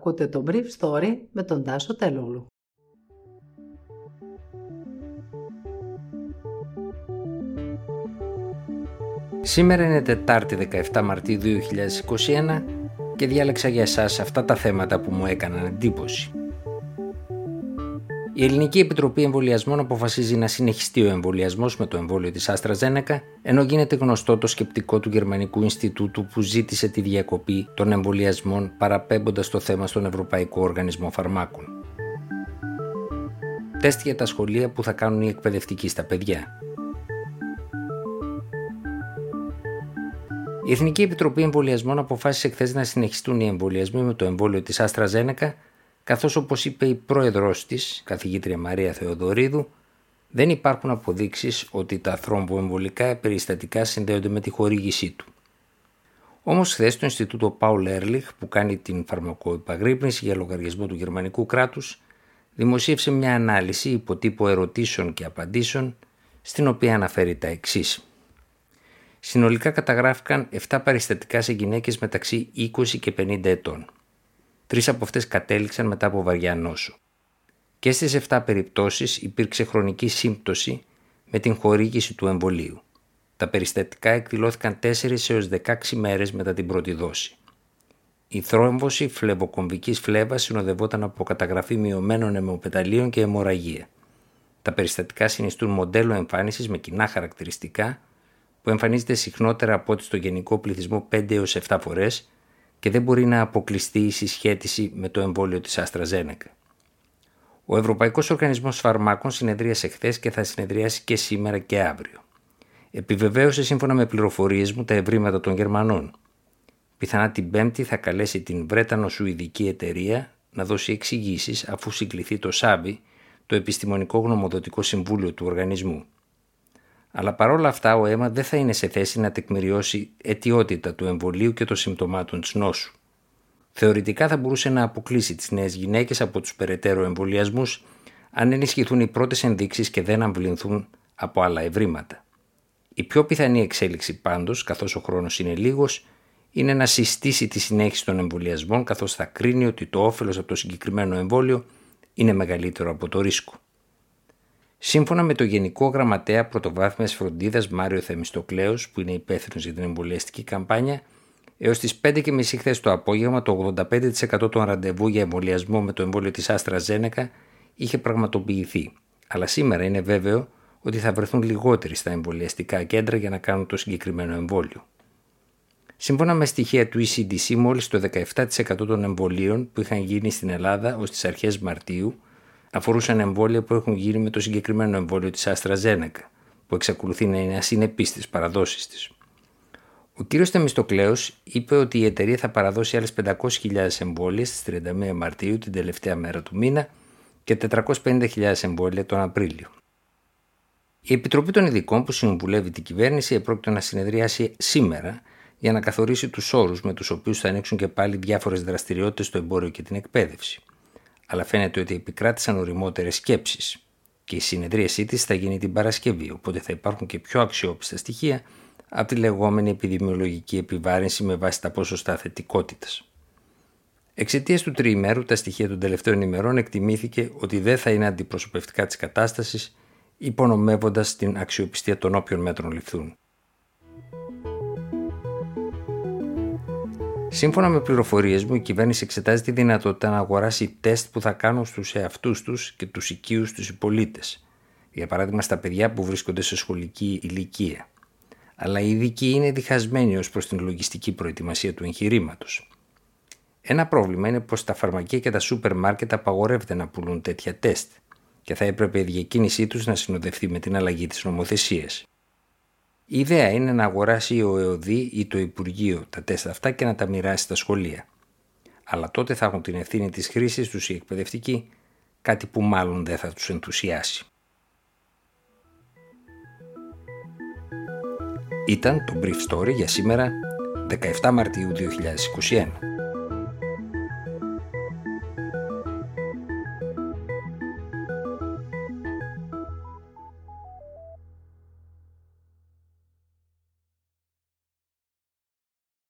Ακούτε το Brief Story με τον Τάσο Τελούλου. Σήμερα είναι Τετάρτη 17 Μαρτίου 2021 και διάλεξα για εσάς αυτά τα θέματα που μου έκαναν εντύπωση. Η Ελληνική Επιτροπή Εμβολιασμών αποφασίζει να συνεχιστεί ο εμβολιασμός με το εμβόλιο της Άστρα Ζένεκα, ενώ γίνεται γνωστό το σκεπτικό του Γερμανικού Ινστιτούτου που ζήτησε τη διακοπή των εμβολιασμών παραπέμποντας το θέμα στον Ευρωπαϊκό Οργανισμό Φαρμάκων. Τεστ για τα σχολεία που θα κάνουν οι εκπαιδευτικοί στα παιδιά. Η Εθνική Επιτροπή Εμβολιασμών αποφάσισε χθες να συνεχιστούν οι εμβολιασμοί με το εμβόλιο της Άστρα Ζένεκα καθώς όπως είπε η πρόεδρός της, καθηγήτρια Μαρία Θεοδωρίδου, δεν υπάρχουν αποδείξεις ότι τα θρομποεμβολικά περιστατικά συνδέονται με τη χορήγησή του. Όμως, χθες το Ινστιτούτο Πάουλ Έρλιχ, που κάνει την φαρμακοεπαγρύπνηση για λογαριασμό του γερμανικού κράτους, δημοσίευσε μια ανάλυση υποτύπου ερωτήσεων και απαντήσεων, στην οποία αναφέρει τα εξής. Συνολικά καταγράφηκαν 7 περιστατικά σε γυναίκες μεταξύ 20 και 50 ετών. Τρεις από αυτές κατέληξαν μετά από βαριά νόσο. Και στις 7 περιπτώσεις υπήρξε χρονική σύμπτωση με την χορήγηση του εμβολίου. Τα περιστατικά εκδηλώθηκαν 4 έως 16 μέρες μετά την πρώτη δόση. Η θρόμβωση φλεβοκομβικής φλέβας συνοδευόταν από καταγραφή μειωμένων αιμοπεταλίων και αιμορραγία. Τα περιστατικά συνιστούν μοντέλο εμφάνισης με κοινά χαρακτηριστικά που εμφανίζεται συχνότερα από ό,τι στο γενικό πληθυσμό 5 έως 7 φορές και δεν μπορεί να αποκλειστεί η συσχέτιση με το εμβόλιο της Αστραζένεκα. Ο Ευρωπαϊκός Οργανισμός Φαρμάκων συνεδρίασε χθες και θα συνεδριάσει και σήμερα και αύριο. Επιβεβαίωσε σύμφωνα με πληροφορίες μου τα ευρήματα των Γερμανών. Πιθανά την Πέμπτη θα καλέσει την Βρέτανο-Σουηδική εταιρεία να δώσει εξηγήσεις αφού συγκληθεί το ΣΑΒΙ, το Επιστημονικό Γνωμοδοτικό Συμβούλιο του Οργανισμού. Αλλά παρόλα αυτά ο αίμα δεν θα είναι σε θέση να τεκμηριώσει αιτιότητα του εμβολίου και των συμπτωμάτων της νόσου. Θεωρητικά θα μπορούσε να αποκλείσει τις νέες γυναίκες από τους περαιτέρω εμβολιασμούς αν ενισχυθούν οι πρώτες ενδείξεις και δεν αμβληνθούν από άλλα ευρήματα. Η πιο πιθανή εξέλιξη πάντως, καθώς ο χρόνος είναι λίγος, είναι να συστήσει τη συνέχιση των εμβολιασμών καθώς θα κρίνει ότι το όφελος από το συγκεκριμένο εμβόλιο είναι μεγαλύτερο από το ρίσκο. Σύμφωνα με το Γενικό Γραμματέα Πρωτοβάθμιας Φροντίδας Μάριο Θεμιστοκλέος, που είναι υπεύθυνος για την εμβολιαστική καμπάνια, έως τις 5.30 χθες το απόγευμα το 85% των ραντεβού για εμβολιασμό με το εμβόλιο της Άστρα Ζένεκα είχε πραγματοποιηθεί. Αλλά σήμερα είναι βέβαιο ότι θα βρεθούν λιγότεροι στα εμβολιαστικά κέντρα για να κάνουν το συγκεκριμένο εμβόλιο. Σύμφωνα με στοιχεία του ECDC, μόλις το 17% των εμβολίων που είχαν γίνει στην Ελλάδα ως τις αρχές Μαρτίου αφορούσαν εμβόλια που έχουν γίνει με το συγκεκριμένο εμβόλιο της AstraZeneca, που εξακολουθεί να είναι ασυνεπή στι παραδόσεις της. Ο κ. Θεμιστοκλέος είπε ότι η εταιρεία θα παραδώσει άλλες 500.000 εμβόλια στις 31 Μαρτίου, την τελευταία μέρα του μήνα, και 450.000 εμβόλια τον Απρίλιο. Η Επιτροπή των Ειδικών που συμβουλεύει την κυβέρνηση επρόκειτο να συνεδριάσει σήμερα για να καθορίσει τους όρους με τους οποίους θα ανοίξουν και πάλι διάφορες δραστηριότητες στο εμπόριο και την εκπαίδευση αλλά φαίνεται ότι επικράτησαν οριμότερες σκέψεις και η συνεδρίασή της θα γίνει την Παρασκευή, οπότε θα υπάρχουν και πιο αξιόπιστα στοιχεία από τη λεγόμενη επιδημιολογική επιβάρυνση με βάση τα ποσοστά θετικότητας. Εξαιτίας του τριημέρου, τα στοιχεία των τελευταίων ημερών εκτιμήθηκε ότι δεν θα είναι αντιπροσωπευτικά της κατάστασης, υπονομεύοντας την αξιοπιστία των όποιων μέτρων ληφθούν. Σύμφωνα με πληροφορίες μου, η κυβέρνηση εξετάζει τη δυνατότητα να αγοράσει τεστ που θα κάνουν στους εαυτούς τους και τους οικείους τους πολίτες. Για παράδειγμα, στα παιδιά που βρίσκονται σε σχολική ηλικία. Αλλά οι ειδικοί είναι διχασμένοι ως προς την λογιστική προετοιμασία του εγχειρήματος. Ένα πρόβλημα είναι πως τα φαρμακεία και τα σούπερ μάρκετ απαγορεύεται να πουλούν τέτοια τεστ και θα έπρεπε η διακίνησή τους να συνοδευτεί με την αλλαγή της νομοθεσίας. Η ιδέα είναι να αγοράσει ο ΕΟΔΗ ή το Υπουργείο τα τεστ αυτά και να τα μοιράσει στα σχολεία. Αλλά τότε θα έχουν την ευθύνη της χρήσης τους οι εκπαιδευτικοί, κάτι που μάλλον δεν θα τους ενθουσιάσει. Ήταν το Brief Story για σήμερα 17 Μαρτίου 2021.